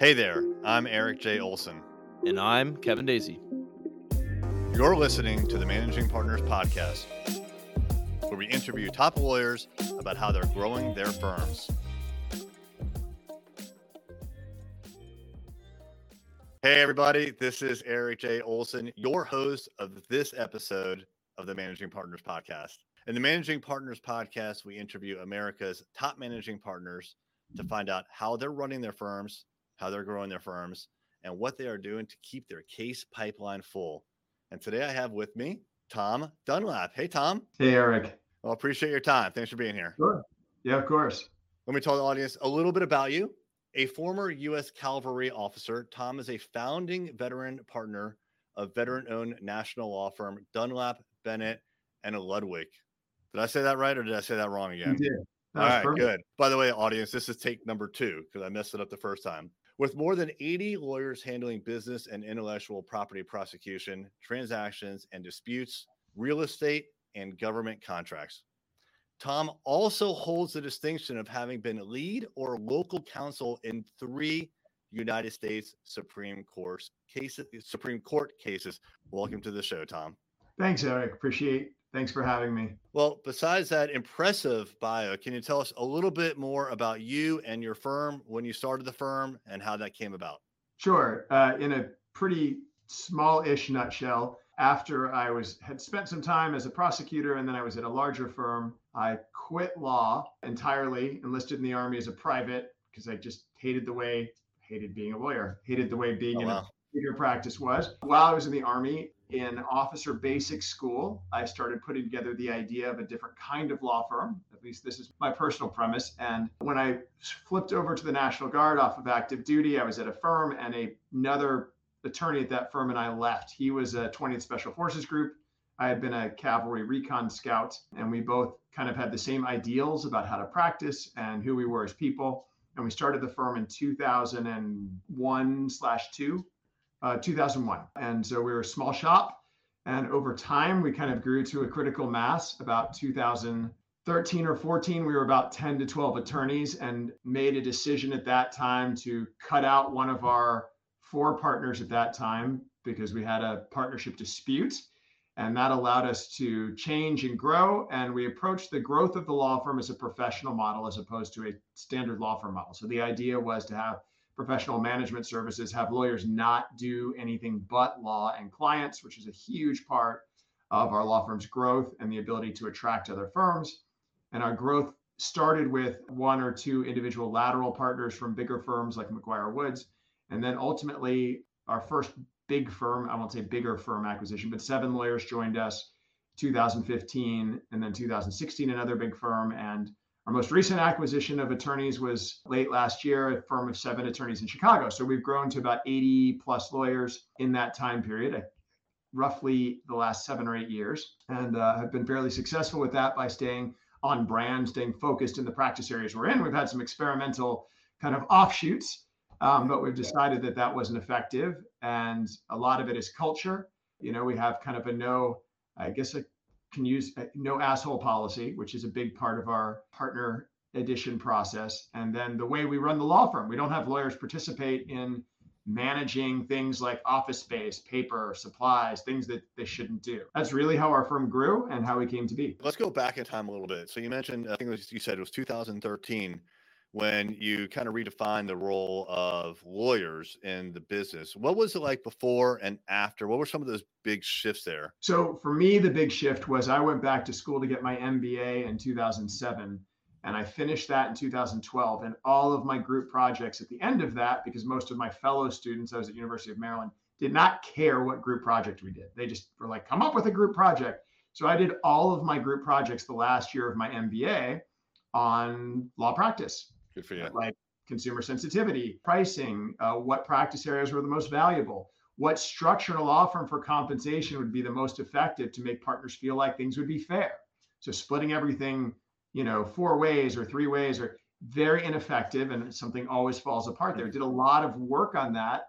Hey there, I'm Erik J. Olson. And I'm Kevin Daisy. You're listening to the Managing Partners Podcast, where we interview top lawyers about how they're growing their firms. Hey, everybody, this is Erik J. Olson, your host of this episode of the Managing Partners Podcast. In the Managing Partners Podcast, we interview America's top managing partners to find out how they're running their firms, how they're growing their firms, and what they are doing to keep their case pipeline full. And today I have with me Tom Dunlap. Hey, Tom. Hey, Erik. Well, appreciate your time. Thanks for being here. Sure. Yeah, of course. Let me tell the audience a little bit about you. A former U.S. cavalry officer, Tom is a founding veteran partner of veteran owned national law firm Dunlap, Bennett, and Ludwig. Did I say that right or did I say that wrong again? You did. All right, perfect. good. By the way, audience, this is take number two because I messed it up the first time. With more than 80 lawyers handling business and intellectual property prosecution, transactions, and disputes, real estate, and government contracts. Tom also holds the distinction of having been lead or local counsel in three United States Supreme Court cases. Supreme Court cases. Welcome to the show, Tom. Thanks, Erik. Appreciate Thanks for having me. Well, besides that impressive bio, can you tell us a little bit more about you and your firm, when you started the firm, and how that came about? Sure. Uh, in a pretty small-ish nutshell, after I was had spent some time as a prosecutor and then I was at a larger firm, I quit law entirely, enlisted in the army as a private because I just hated the way hated being a lawyer, hated the way being oh, in wow. a practice was. While I was in the army, in officer basic school, I started putting together the idea of a different kind of law firm. At least this is my personal premise. And when I flipped over to the National Guard off of active duty, I was at a firm and a, another attorney at that firm and I left. He was a 20th Special Forces Group. I had been a cavalry recon scout, and we both kind of had the same ideals about how to practice and who we were as people. And we started the firm in 2001 slash two uh, 2001. And so we were a small shop. And over time, we kind of grew to a critical mass. About 2013 or 14, we were about 10 to 12 attorneys and made a decision at that time to cut out one of our four partners at that time because we had a partnership dispute. And that allowed us to change and grow. And we approached the growth of the law firm as a professional model as opposed to a standard law firm model. So the idea was to have professional management services have lawyers not do anything but law and clients, which is a huge part of our law firm's growth and the ability to attract other firms. And our growth started with one or two individual lateral partners from bigger firms like McGuire Woods. And then ultimately, our first big firm, I won't say bigger firm acquisition, but seven lawyers joined us 2015 and then 2016 another big firm and our most recent acquisition of attorneys was late last year, a firm of seven attorneys in Chicago. So we've grown to about 80 plus lawyers in that time period, uh, roughly the last seven or eight years, and uh, have been fairly successful with that by staying on brand, staying focused in the practice areas we're in. We've had some experimental kind of offshoots, um, but we've decided that that wasn't effective. And a lot of it is culture. You know, we have kind of a no, I guess, a can use uh, no asshole policy, which is a big part of our partner addition process. And then the way we run the law firm, we don't have lawyers participate in managing things like office space, paper, supplies, things that they shouldn't do. That's really how our firm grew and how we came to be. Let's go back in time a little bit. So you mentioned, I think you said it was 2013 when you kind of redefine the role of lawyers in the business. What was it like before and after? What were some of those big shifts there? So for me, the big shift was I went back to school to get my MBA in 2007. And I finished that in 2012. And all of my group projects at the end of that, because most of my fellow students, I was at University of Maryland, did not care what group project we did. They just were like, come up with a group project. So I did all of my group projects the last year of my MBA on law practice Good for you. Like consumer sensitivity, pricing, uh, what practice areas were the most valuable, what structure in a law firm for compensation would be the most effective to make partners feel like things would be fair. So splitting everything, you know, four ways or three ways are very ineffective and something always falls apart there. Did a lot of work on that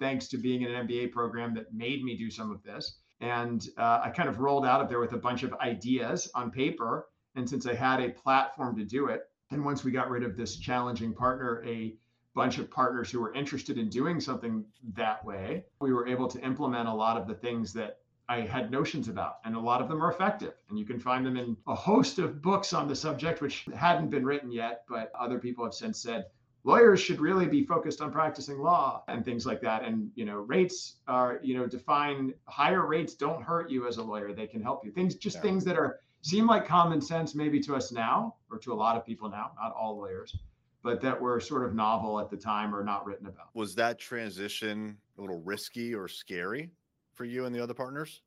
thanks to being in an MBA program that made me do some of this. And uh, I kind of rolled out of there with a bunch of ideas on paper. And since I had a platform to do it, and once we got rid of this challenging partner, a bunch of partners who were interested in doing something that way. We were able to implement a lot of the things that I had notions about, and a lot of them are effective. And you can find them in a host of books on the subject, which hadn't been written yet, but other people have since said lawyers should really be focused on practicing law and things like that. And you know, rates are you know define higher rates don't hurt you as a lawyer; they can help you. Things just yeah. things that are seem like common sense maybe to us now or to a lot of people now, not all lawyers but that were sort of novel at the time or not written about. Was that transition a little risky or scary for you and the other partners?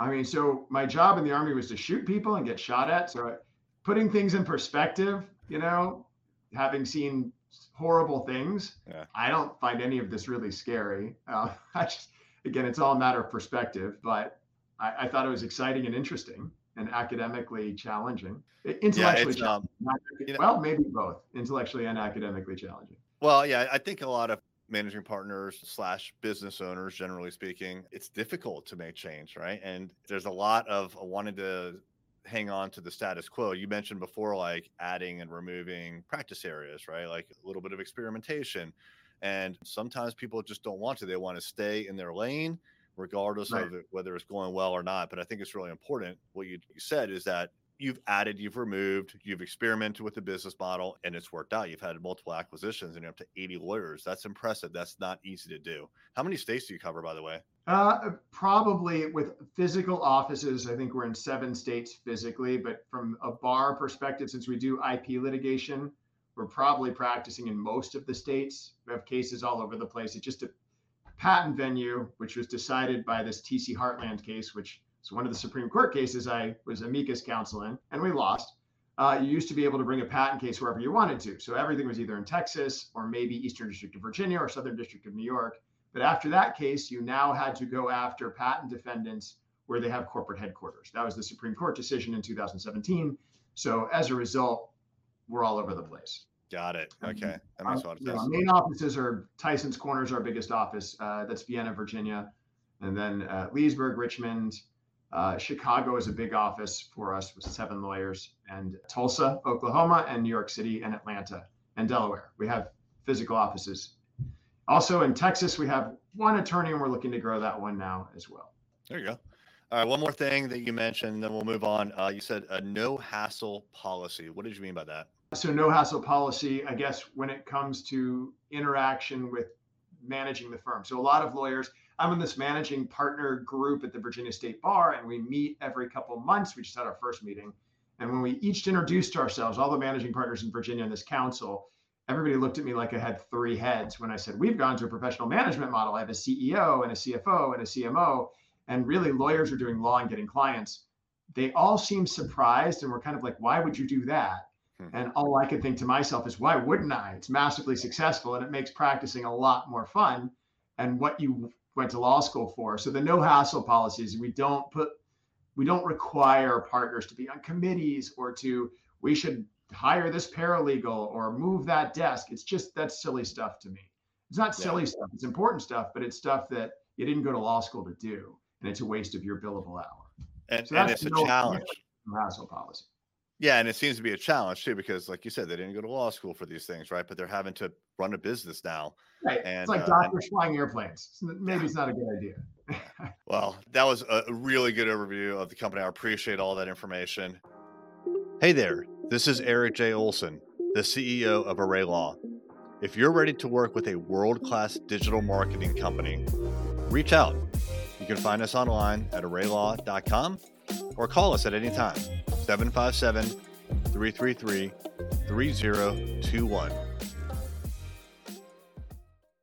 I mean, so my job in the army was to shoot people and get shot at. So putting things in perspective, you know, having seen horrible things, yeah. I don't find any of this really scary. Uh, I just, again, it's all a matter of perspective, but I, I thought it was exciting and interesting and academically challenging. Intellectually yeah, um, challenging. well, maybe both intellectually and academically challenging. Well, yeah, I think a lot of managing partners slash business owners, generally speaking, it's difficult to make change, right? And there's a lot of wanting to hang on to the status quo. You mentioned before, like adding and removing practice areas, right? Like a little bit of experimentation. And sometimes people just don't want to. They want to stay in their lane regardless right. of it, whether it's going well or not. But I think it's really important. What you, you said is that you've added, you've removed, you've experimented with the business model, and it's worked out. You've had multiple acquisitions and you're up to 80 lawyers. That's impressive. That's not easy to do. How many states do you cover, by the way? Uh, probably with physical offices, I think we're in seven states physically, but from a bar perspective, since we do IP litigation, we're probably practicing in most of the states. We have cases all over the place. It just patent venue, which was decided by this TC Heartland case, which is one of the Supreme Court cases I was amicus counsel in, and we lost. Uh, you used to be able to bring a patent case wherever you wanted to. So everything was either in Texas or maybe Eastern District of Virginia or Southern District of New York. But after that case, you now had to go after patent defendants where they have corporate headquarters. That was the Supreme Court decision in 2017. So as a result, we're all over the place. Got it. Okay. That makes a lot of sense. main offices are Tyson's Corners, our biggest office. Uh, that's Vienna, Virginia. And then uh, Leesburg, Richmond. Uh, Chicago is a big office for us with seven lawyers. And Tulsa, Oklahoma, and New York City, and Atlanta, and Delaware. We have physical offices. Also in Texas, we have one attorney, and we're looking to grow that one now as well. There you go. All right. One more thing that you mentioned, then we'll move on. Uh, you said a no hassle policy. What did you mean by that? So no hassle policy, I guess, when it comes to interaction with managing the firm. So a lot of lawyers, I'm in this managing partner group at the Virginia State Bar, and we meet every couple months. We just had our first meeting. And when we each introduced ourselves, all the managing partners in Virginia in this council, everybody looked at me like I had three heads when I said, We've gone to a professional management model. I have a CEO and a CFO and a CMO. And really, lawyers are doing law and getting clients. They all seemed surprised and we're kind of like, Why would you do that? Hmm. And all I could think to myself is, why wouldn't I? It's massively successful and it makes practicing a lot more fun and what you went to law school for. So the no hassle policies, we don't put, we don't require partners to be on committees or to, we should hire this paralegal or move that desk. It's just, that's silly stuff to me. It's not silly yeah. stuff. It's important stuff, but it's stuff that you didn't go to law school to do. And it's a waste of your billable hour. And, so and it's a no, challenge. No hassle policy. Yeah, and it seems to be a challenge too because, like you said, they didn't go to law school for these things, right? But they're having to run a business now. Right. And, it's like uh, doctors flying airplanes. Maybe it's not a good idea. well, that was a really good overview of the company. I appreciate all that information. Hey there, this is Erik J. Olson, the CEO of Array Law. If you're ready to work with a world class digital marketing company, reach out. You can find us online at arraylaw.com or call us at any time 757 333 3021.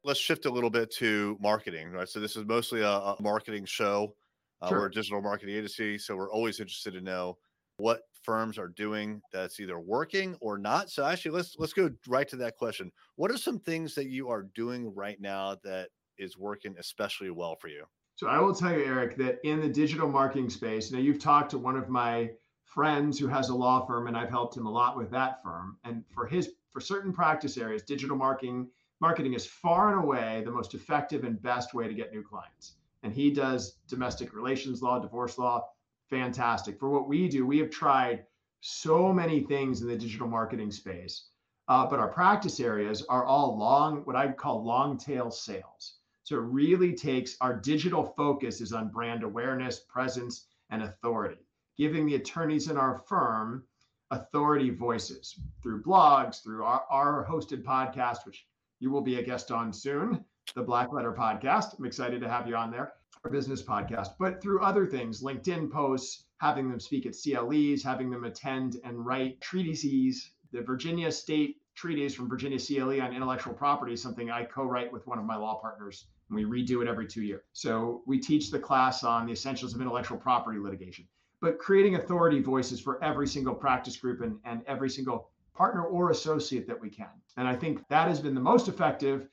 Let's shift a little bit to marketing, right? So, this is mostly a, a marketing show. Uh, sure. We're a digital marketing agency, so we're always interested to know what firms are doing that's either working or not. So, actually, let's let's go right to that question. What are some things that you are doing right now that is working especially well for you? So I will tell you, Erik, that in the digital marketing space, now you've talked to one of my friends who has a law firm, and I've helped him a lot with that firm. And for his for certain practice areas, digital marketing marketing is far and away the most effective and best way to get new clients. And he does domestic relations law, divorce law, fantastic. For what we do, we have tried so many things in the digital marketing space. Uh, but our practice areas are all long, what I'd call long tail sales. So it really takes our digital focus is on brand awareness, presence, and authority, giving the attorneys in our firm authority voices through blogs, through our, our hosted podcast, which you will be a guest on soon, the Black Letter podcast. I'm excited to have you on there, our business podcast, but through other things, LinkedIn posts, having them speak at CLEs, having them attend and write treatises. The Virginia State Treatise from Virginia CLE on intellectual property something I co write with one of my law partners and we redo it every two years. So we teach the class on the essentials of intellectual property litigation, but creating authority voices for every single practice group and, and every single partner or associate that we can. And I think that has been the most effective.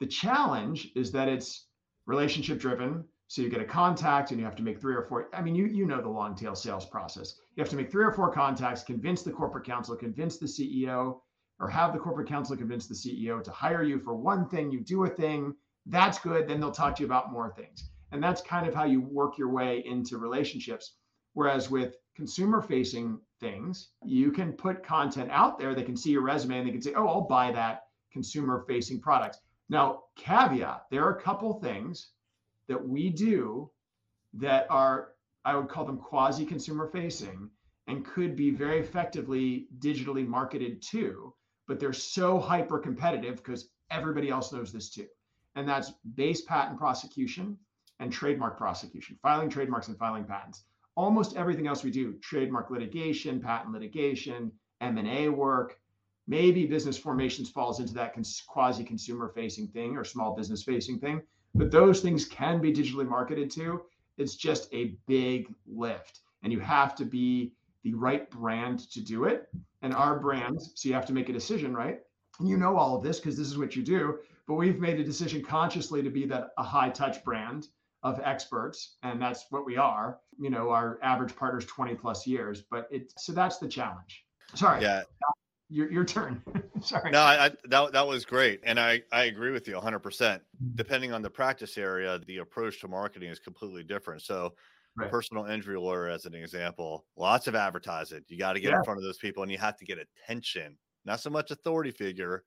The challenge is that it's relationship driven. So you get a contact and you have to make three or four. I mean, you you know the long tail sales process. You have to make three or four contacts, convince the corporate counsel, convince the CEO, or have the corporate counsel convince the CEO to hire you for one thing. You do a thing, that's good. Then they'll talk to you about more things. And that's kind of how you work your way into relationships. Whereas with consumer facing things, you can put content out there. They can see your resume and they can say, oh, I'll buy that consumer facing products. Now, caveat there are a couple things that we do that are, I would call them quasi consumer facing and could be very effectively digitally marketed too, but they're so hyper competitive because everybody else knows this too and that's base patent prosecution and trademark prosecution, filing trademarks and filing patents. Almost everything else we do, trademark litigation, patent litigation, M&A work, maybe business formations falls into that quasi consumer facing thing or small business facing thing, but those things can be digitally marketed to. It's just a big lift and you have to be the right brand to do it. And our brands, so you have to make a decision, right? And you know all of this because this is what you do but we've made a decision consciously to be that a high touch brand of experts and that's what we are. You know our average partner's 20 plus years but it so that's the challenge. Sorry. Yeah. Your, your turn. Sorry. No I, I, that, that was great and i i agree with you 100% mm-hmm. depending on the practice area the approach to marketing is completely different. So right. personal injury lawyer as an example lots of advertising. You got to get yeah. in front of those people and you have to get attention. Not so much authority figure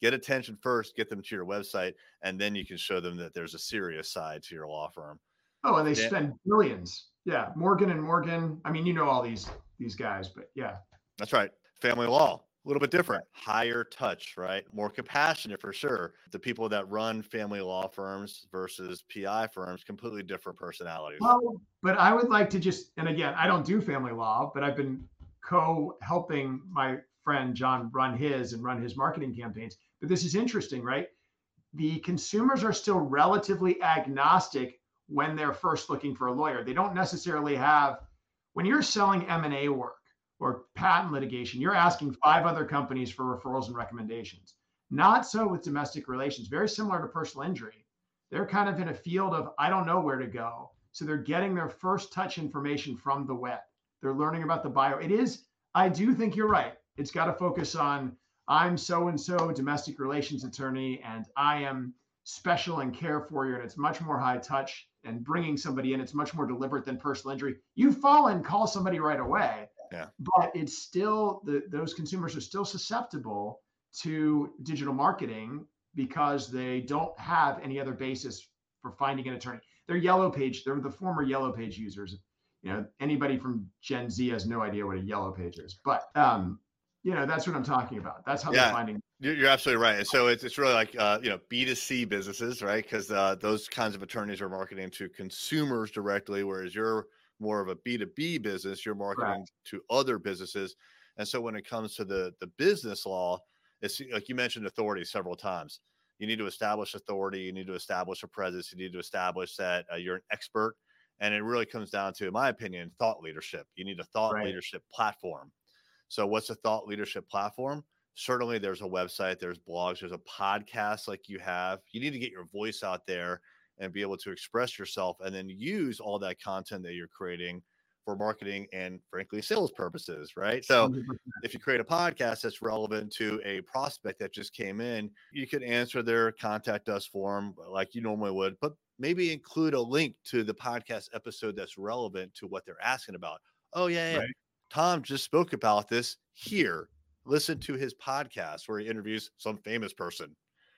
get attention first, get them to your website, and then you can show them that there's a serious side to your law firm. Oh, and they yeah. spend billions. Yeah, Morgan and Morgan. I mean, you know all these these guys, but yeah. That's right. Family law, a little bit different, higher touch, right? More compassionate for sure. The people that run family law firms versus PI firms, completely different personalities. Well, but I would like to just, and again, I don't do family law, but I've been co helping my friend John run his and run his marketing campaigns. But this is interesting, right? The consumers are still relatively agnostic when they're first looking for a lawyer. They don't necessarily have when you're selling M&A work or patent litigation, you're asking five other companies for referrals and recommendations. Not so with domestic relations, very similar to personal injury. They're kind of in a field of I don't know where to go. So they're getting their first touch information from the web. They're learning about the bio. It is, I do think you're right. It's got to focus on I'm so and so domestic relations attorney, and I am special and care for you, and it's much more high touch. And bringing somebody in, it's much more deliberate than personal injury. You fall in, call somebody right away. Yeah. But it's still the those consumers are still susceptible to digital marketing because they don't have any other basis for finding an attorney. They're yellow page, they're the former yellow page users. You know, anybody from Gen Z has no idea what a yellow page is. But um, you know that's what i'm talking about. That's how yeah, they're finding you're absolutely right. So it's, it's really like uh, you know b2c businesses right? Because uh, those kinds of attorneys are marketing to consumers directly whereas you're more of a b2b business you're marketing right. to other businesses. And so when it comes to the the business law it's like you mentioned authority several times. You need to establish authority you need to establish a presence you need to establish that uh, you're an expert. And it really comes down to in my opinion thought leadership. You need a thought right. leadership platform so, what's a thought leadership platform? Certainly, there's a website, there's blogs, there's a podcast like you have. You need to get your voice out there and be able to express yourself and then use all that content that you're creating for marketing and frankly sales purposes, right? So if you create a podcast that's relevant to a prospect that just came in, you could answer their contact us form like you normally would, but maybe include a link to the podcast episode that's relevant to what they're asking about. Oh yeah, yeah. Right. Tom just spoke about this here. listen to his podcast where he interviews some famous person.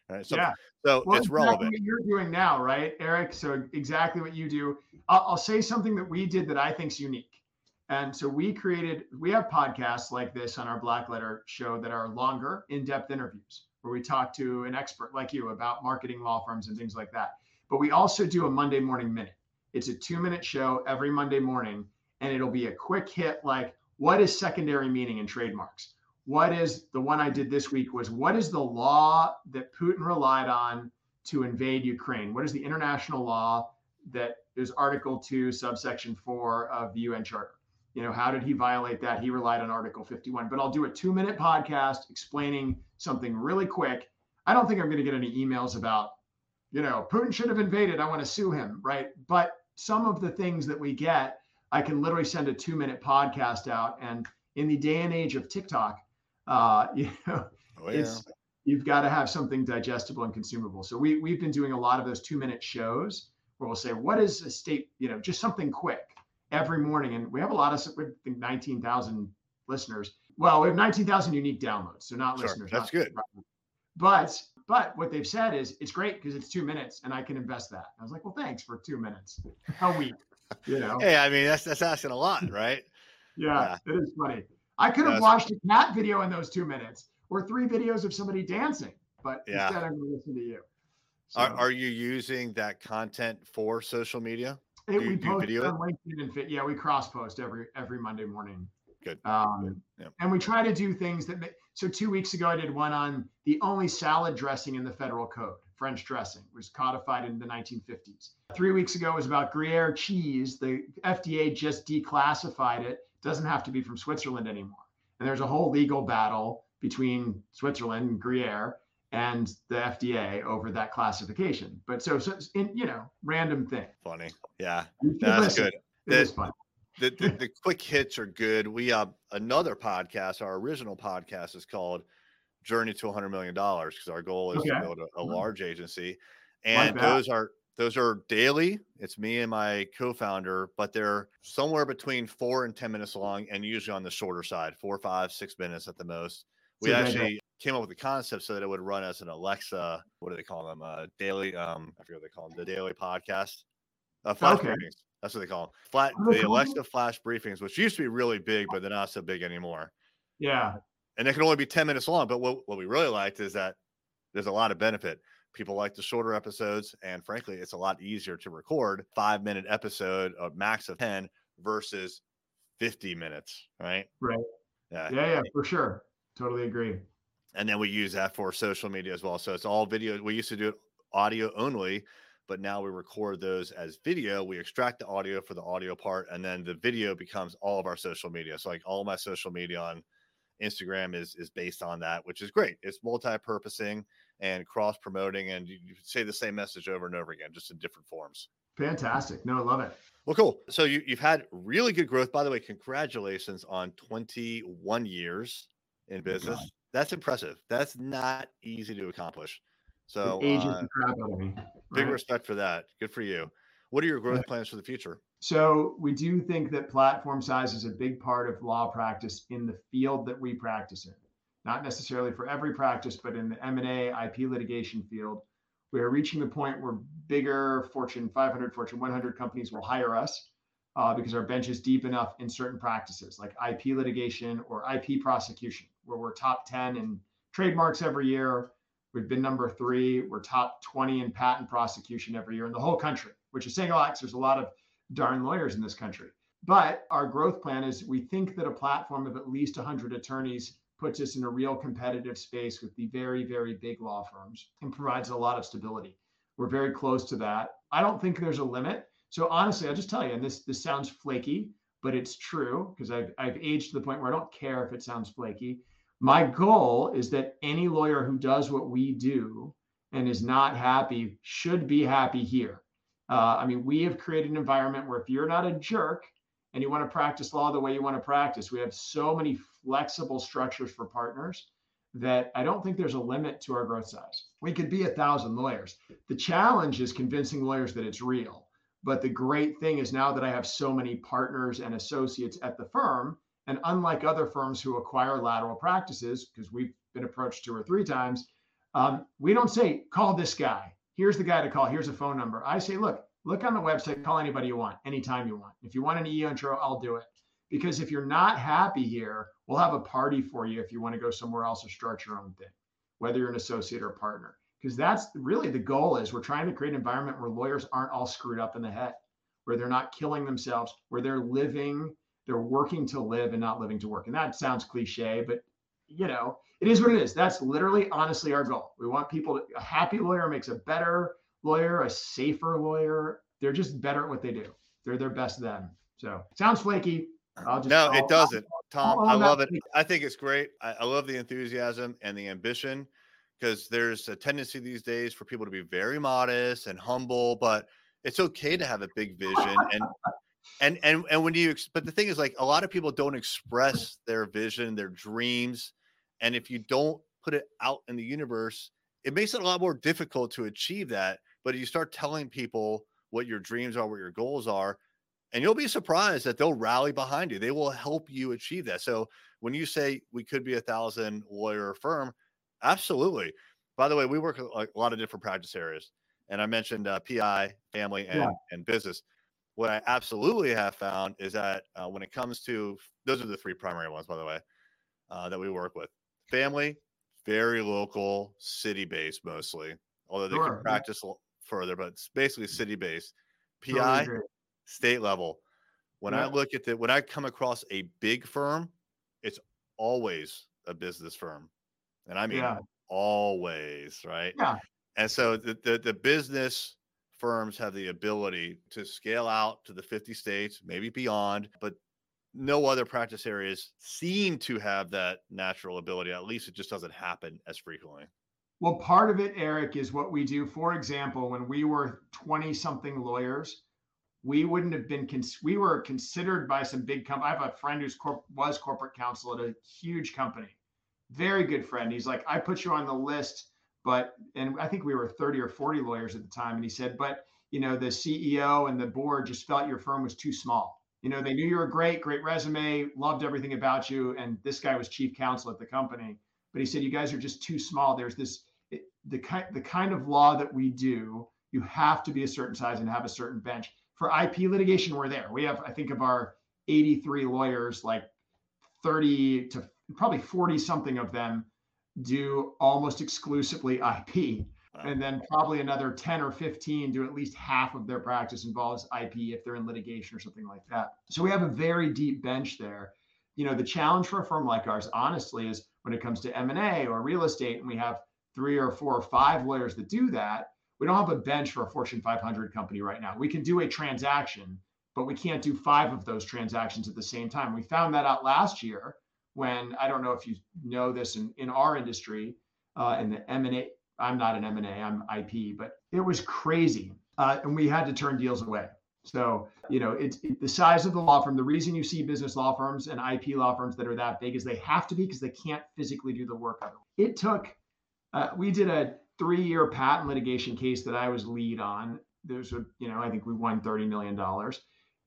Right? So, yeah. so well, it's exactly relevant. What you're doing now, right, Erik? So exactly what you do. I'll, I'll say something that we did that I think is unique. And so we created, we have podcasts like this on our Black Letter show that are longer, in depth interviews where we talk to an expert like you about marketing law firms and things like that. But we also do a Monday morning minute. It's a two minute show every Monday morning, and it'll be a quick hit like, what is secondary meaning in trademarks? What is the one I did this week was what is the law that Putin relied on to invade Ukraine? What is the international law that is Article 2, subsection 4 of the UN Charter? You know, how did he violate that? He relied on Article 51. But I'll do a two minute podcast explaining something really quick. I don't think I'm going to get any emails about, you know, Putin should have invaded. I want to sue him, right? But some of the things that we get, I can literally send a two minute podcast out. And in the day and age of TikTok, uh, you know, oh, yeah. it's you've got to have something digestible and consumable. So we we've been doing a lot of those two minute shows where we'll say, what is a state, you know, just something quick every morning. And we have a lot of, we think 19,000 listeners. Well, we have 19,000 unique downloads. So not sure, listeners. That's not, good. But, but what they've said is it's great because it's two minutes and I can invest that. I was like, well, thanks for two minutes a week. You know? hey, I mean, that's, that's asking a lot, right? yeah, yeah, it is funny. I could have watched a cat video in those two minutes or three videos of somebody dancing, but yeah. instead I'm going to listen to you. So, are, are you using that content for social media? It, we post on LinkedIn and fit. Yeah, we cross post every every Monday morning. Good. Um, Good. Yeah. And we try to do things that. So two weeks ago, I did one on the only salad dressing in the federal code. French dressing was codified in the 1950s. Three weeks ago was about Gruyere cheese. The FDA just declassified it. Doesn't have to be from Switzerland anymore. And there's a whole legal battle between Switzerland and Gruyere and the FDA over that classification. But so, so in you know, random thing. Funny, yeah, that's good. It the, fun. the, the, the quick hits are good. We have uh, another podcast. Our original podcast is called Journey to 100 million dollars because our goal is okay. to build a, a mm-hmm. large agency, and those are those are daily. It's me and my co-founder, but they're somewhere between four and ten minutes long, and usually on the shorter side, four, five, six minutes at the most. We so actually came up with the concept so that it would run as an Alexa. What do they call them? Uh, daily. Um, I forget what they call them. The daily podcast. Uh, flash okay. briefings. That's what they call them. Flat. The Alexa flash briefings, which used to be really big, but they're not so big anymore. Yeah. And it can only be ten minutes long. But what what we really liked is that there's a lot of benefit. People like the shorter episodes, and frankly, it's a lot easier to record five minute episode, a max of ten versus fifty minutes. Right. Right. Yeah. Yeah. Yeah. For sure. Totally agree and then we use that for social media as well. So it's all video. We used to do it audio only, but now we record those as video. We extract the audio for the audio part, and then the video becomes all of our social media. So like all my social media on Instagram is is based on that, which is great. It's multi-purposing and cross promoting, and you, you say the same message over and over again, just in different forms. Fantastic. No, I love it. Well, cool. So you, you've had really good growth. By the way, congratulations on 21 years in business that's impressive. That's not easy to accomplish. So uh, me, right? big respect for that. Good for you. What are your growth plans for the future? So we do think that platform size is a big part of law practice in the field that we practice in. Not necessarily for every practice, but in the M&A IP litigation field, we are reaching the point where bigger Fortune 500, Fortune 100 companies will hire us uh, because our bench is deep enough in certain practices like IP litigation or IP prosecution where we're top 10 in trademarks every year. We've been number three. We're top 20 in patent prosecution every year in the whole country, which is saying a lot because there's a lot of darn lawyers in this country. But our growth plan is we think that a platform of at least 100 attorneys puts us in a real competitive space with the very, very big law firms and provides a lot of stability. We're very close to that. I don't think there's a limit. So honestly, I'll just tell you, and this this sounds flaky, but it's true because I've I've aged to the point where I don't care if it sounds flaky. My goal is that any lawyer who does what we do and is not happy should be happy here. Uh, I mean, we have created an environment where if you're not a jerk and you want to practice law the way you want to practice, we have so many flexible structures for partners that I don't think there's a limit to our growth size. We could be a thousand lawyers. The challenge is convincing lawyers that it's real. But the great thing is now that I have so many partners and associates at the firm, And unlike other firms who acquire lateral practices, because we've been approached two or three times, um, we don't say, call this guy. Here's the guy to call. Here's a phone number. I say, look, look on the website, call anybody you want, anytime you want. If you want an e intro, I'll do it. Because if you're not happy here, we'll have a party for you if you want to go somewhere else or start your own thing, whether you're an associate or a partner. Because that's really the goal is we're trying to create an environment where lawyers aren't all screwed up in the head, where they're not killing themselves, where they're living, they're working to live and not living to work. And that sounds cliche, but you know, it is what it is. That's literally honestly our goal. We want people to, a happy lawyer makes a better lawyer, a safer lawyer. They're just better at what they do. They're their best them. So sounds flaky. I'll just, no, I'll, it doesn't. Tom, I love it. I think it's great. I, I love the enthusiasm and the ambition because there's a tendency these days for people to be very modest and humble, but it's okay to have a big vision and and and and when you but the thing is like a lot of people don't express their vision, their dreams, and if you don't put it out in the universe, it makes it a lot more difficult to achieve that. But you start telling people what your dreams are, what your goals are, and you'll be surprised that they'll rally behind you. They will help you achieve that. So when you say we could be a thousand lawyer firm, absolutely. By the way, we work a lot of different practice areas, and I mentioned uh, PI, family, and, yeah. and business. What I absolutely have found is that uh, when it comes to those are the three primary ones, by the way, uh, that we work with. Family, very local, city based mostly, although they sure. can practice further, but it's basically mm. city based. PI, totally state level. When yeah. I look at the when I come across a big firm, it's always a business firm. And I mean yeah. always, right? Yeah. And so the, the the business firms have the ability to scale out to the 50 states, maybe beyond, but no other practice areas seem to have that natural ability. At least it just doesn't happen as frequently. Well, part of it, Erik, is what we do. For example, when we were 20 something lawyers, we wouldn't have been cons- we were considered by some big company. I have a friend who's corp- was corporate counsel at a huge company. Very good friend. He's like, I put you on the list, but and I think we were 30 or 40 lawyers at the time. And he said, but you know, the CEO and the board just felt your firm was too small. You know, they knew you were great, great resume, loved everything about you. And this guy was chief counsel at the company. But he said, you guys are just too small. There's this it, the kind the kind of law that we do, you have to be a certain size and have a certain bench for IP litigation, we're there. We have, I think, of our 83 lawyers, like 30 to probably 40 something of them do almost exclusively IP. And then probably another 10 or 15 do at least half of their practice involves IP if they're in litigation or something like that. So we have a very deep bench there. You know, the challenge for a firm like ours, honestly, is when it comes to M&A or real estate, and we have three or four or five lawyers that do that, we don't have a bench for a Fortune 500 company right now. We can do a transaction, but we can't do five of those transactions at the same time. We found that out last year when I don't know if you know this in, in our industry, uh, in the M&A. I'm not an M&A, I'm IP, but it was crazy, uh, and we had to turn deals away. So, you know, it's it, the size of the law firm. The reason you see business law firms and IP law firms that are that big is they have to be because they can't physically do the work. It took, uh, we did a three year patent litigation case that I was lead on. There's a, you know, I think we won $30 million.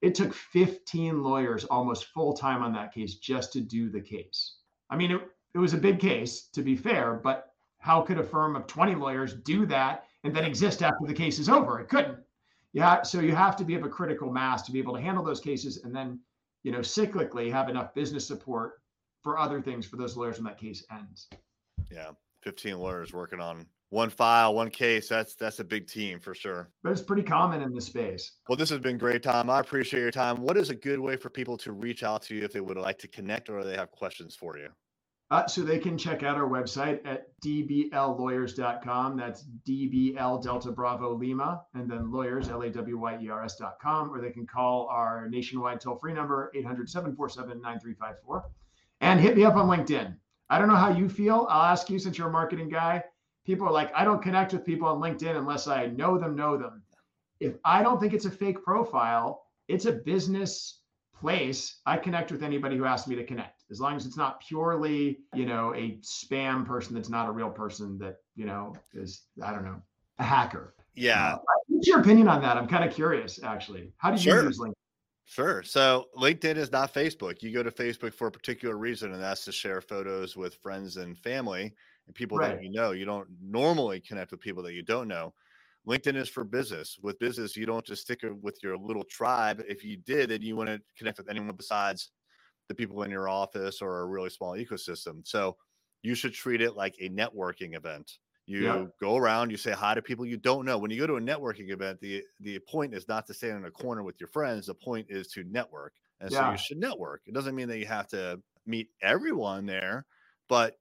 It took 15 lawyers almost full time on that case just to do the case. I mean, it, it was a big case to be fair, but how could a firm of 20 lawyers do that and then exist after the case is over? It couldn't. Yeah. So you have to be of a critical mass to be able to handle those cases and then, you know, cyclically have enough business support for other things for those lawyers when that case ends. Yeah. 15 lawyers working on one file, one case. That's that's a big team for sure. But it's pretty common in the space. Well, this has been great, Tom. I appreciate your time. What is a good way for people to reach out to you if they would like to connect or they have questions for you? Uh, so they can check out our website at dbllawyers.com. That's DBL Delta Bravo Lima, and then lawyers, L A W Y E R S.com, or they can call our nationwide toll free number, 800 747 9354, and hit me up on LinkedIn. I don't know how you feel. I'll ask you since you're a marketing guy people are like, I don't connect with people on LinkedIn unless I know them, know them. If I don't think it's a fake profile, it's a business place. I connect with anybody who asks me to connect, as long as it's not purely, you know, a spam person that's not a real person that, you know, is, I don't know, a hacker. Yeah. Uh, what's your opinion on that? I'm kind of curious, actually. How do you sure. use LinkedIn? Sure. So LinkedIn is not Facebook. You go to Facebook for a particular reason, and that's to share photos with friends and family and people Right. that you know. You don't normally connect with people that you don't know. LinkedIn is for business. With business, you don't just stick with your little tribe. If you did, then you want to connect with anyone besides the people in your office or a really small ecosystem. So you should treat it like a networking event. You Yeah. go around, you say hi to people you don't know. When you go to a networking event, the the point is not to stand in a corner with your friends. The point is to network. And so you should network. It doesn't mean that you have to meet everyone there, but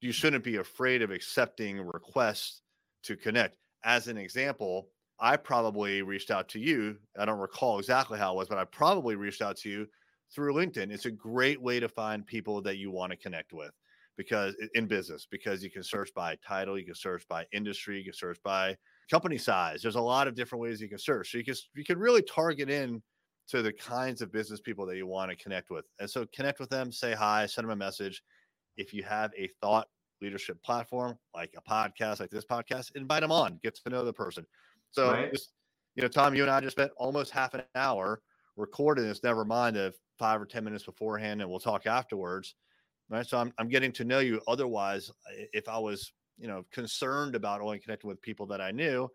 you shouldn't be afraid of accepting requests to connect. As an example, I probably reached out to you. I don't recall exactly how it was, but I probably reached out to you through LinkedIn. It's a great way to find people that you want to connect with because in business, because you can search by title, you can search by industry, you can search by company size. There's a lot of different ways you can search. So you can you can really target in to the kinds of business people that you want to connect with. And so connect with them, say hi, send them a message. If you have a thought leadership platform like a podcast, like this podcast, invite them on, get to know the person. So Right. just, you know, Tom, you and I just spent almost half an hour recording this, never mind the five or 10 minutes beforehand, and we'll talk afterwards. Right. So I'm, I'm getting to know you. Otherwise, if I was, you know, concerned about only connecting with people that I knew,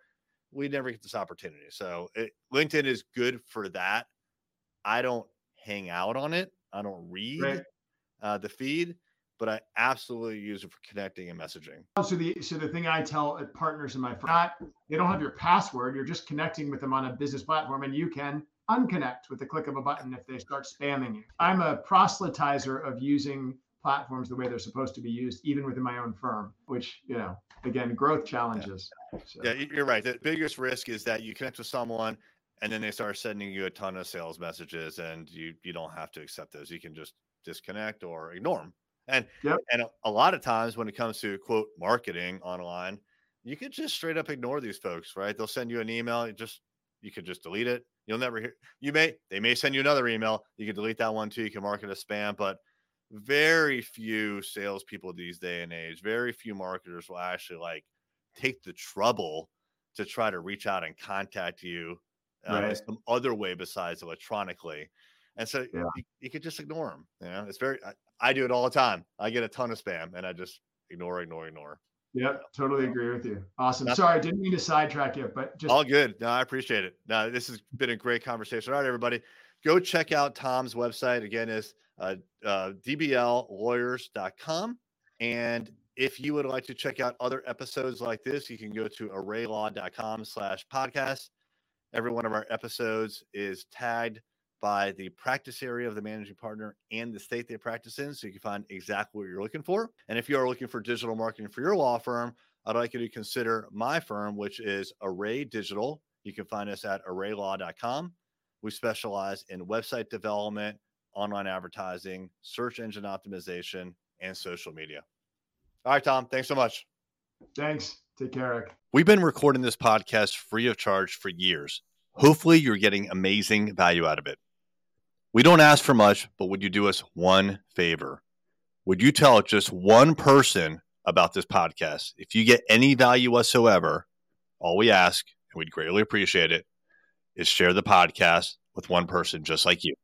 we'd never get this opportunity. So it, LinkedIn is good for that. I don't hang out on it. I don't read Right. uh, the feed, but I absolutely use it for connecting and messaging. So the so the thing I tell uh, partners in my firm, not they don't have your password. You're just connecting with them on a business platform, and you can unconnect with the click of a button if they start spamming you. I'm a proselytizer of using platforms the way they're supposed to be used, even within my own firm. Which you know, again, growth challenges. So, Yeah, you're right. The biggest risk is that you connect with someone and then they start sending you a ton of sales messages and you you don't have to accept those. You can just disconnect or ignore them. And Yep. and a, a lot of times when it comes to quote marketing online, you could just straight up ignore these folks, right? They'll send you an email, you just you could just delete it. You'll never hear you may they may send you another email. You can delete that one too. You can mark it as spam, but very few salespeople these day and age, very few marketers will actually like take the trouble to try to reach out and contact you uh, in some other way besides electronically. And so Yeah. you, you could just ignore them. You know, it's very, I, I do it all the time. I get a ton of spam and I just ignore, ignore, ignore. Yep, totally agree with you. Awesome. Not- Sorry, I didn't mean to sidetrack you, but just All good. No, I appreciate it. No, this has been a great conversation. All right, everybody, go check out Tom's website. Again, is uh, uh, dbllawyers.com. And if you would like to check out other episodes like this, you can go to arraylaw.com slash podcast. Every one of our episodes is tagged by the practice area of the managing partner and the state they practice in. So you can find exactly what you're looking for. And if you are looking for digital marketing for your law firm, I'd like you to consider my firm, which is Array Digital. You can find us at arraylaw.com. We specialize in website development, online advertising, search engine optimization, and social media. All right, Tom, thanks so much. thanks. Take care, Erik. We've been recording this podcast free of charge for years. Hopefully, you're getting amazing value out of it. We don't ask for much, but would you do us one favor? Would you tell just one person about this podcast? If you get any value whatsoever, all we ask, and we'd greatly appreciate it, is share the podcast with one person just like you.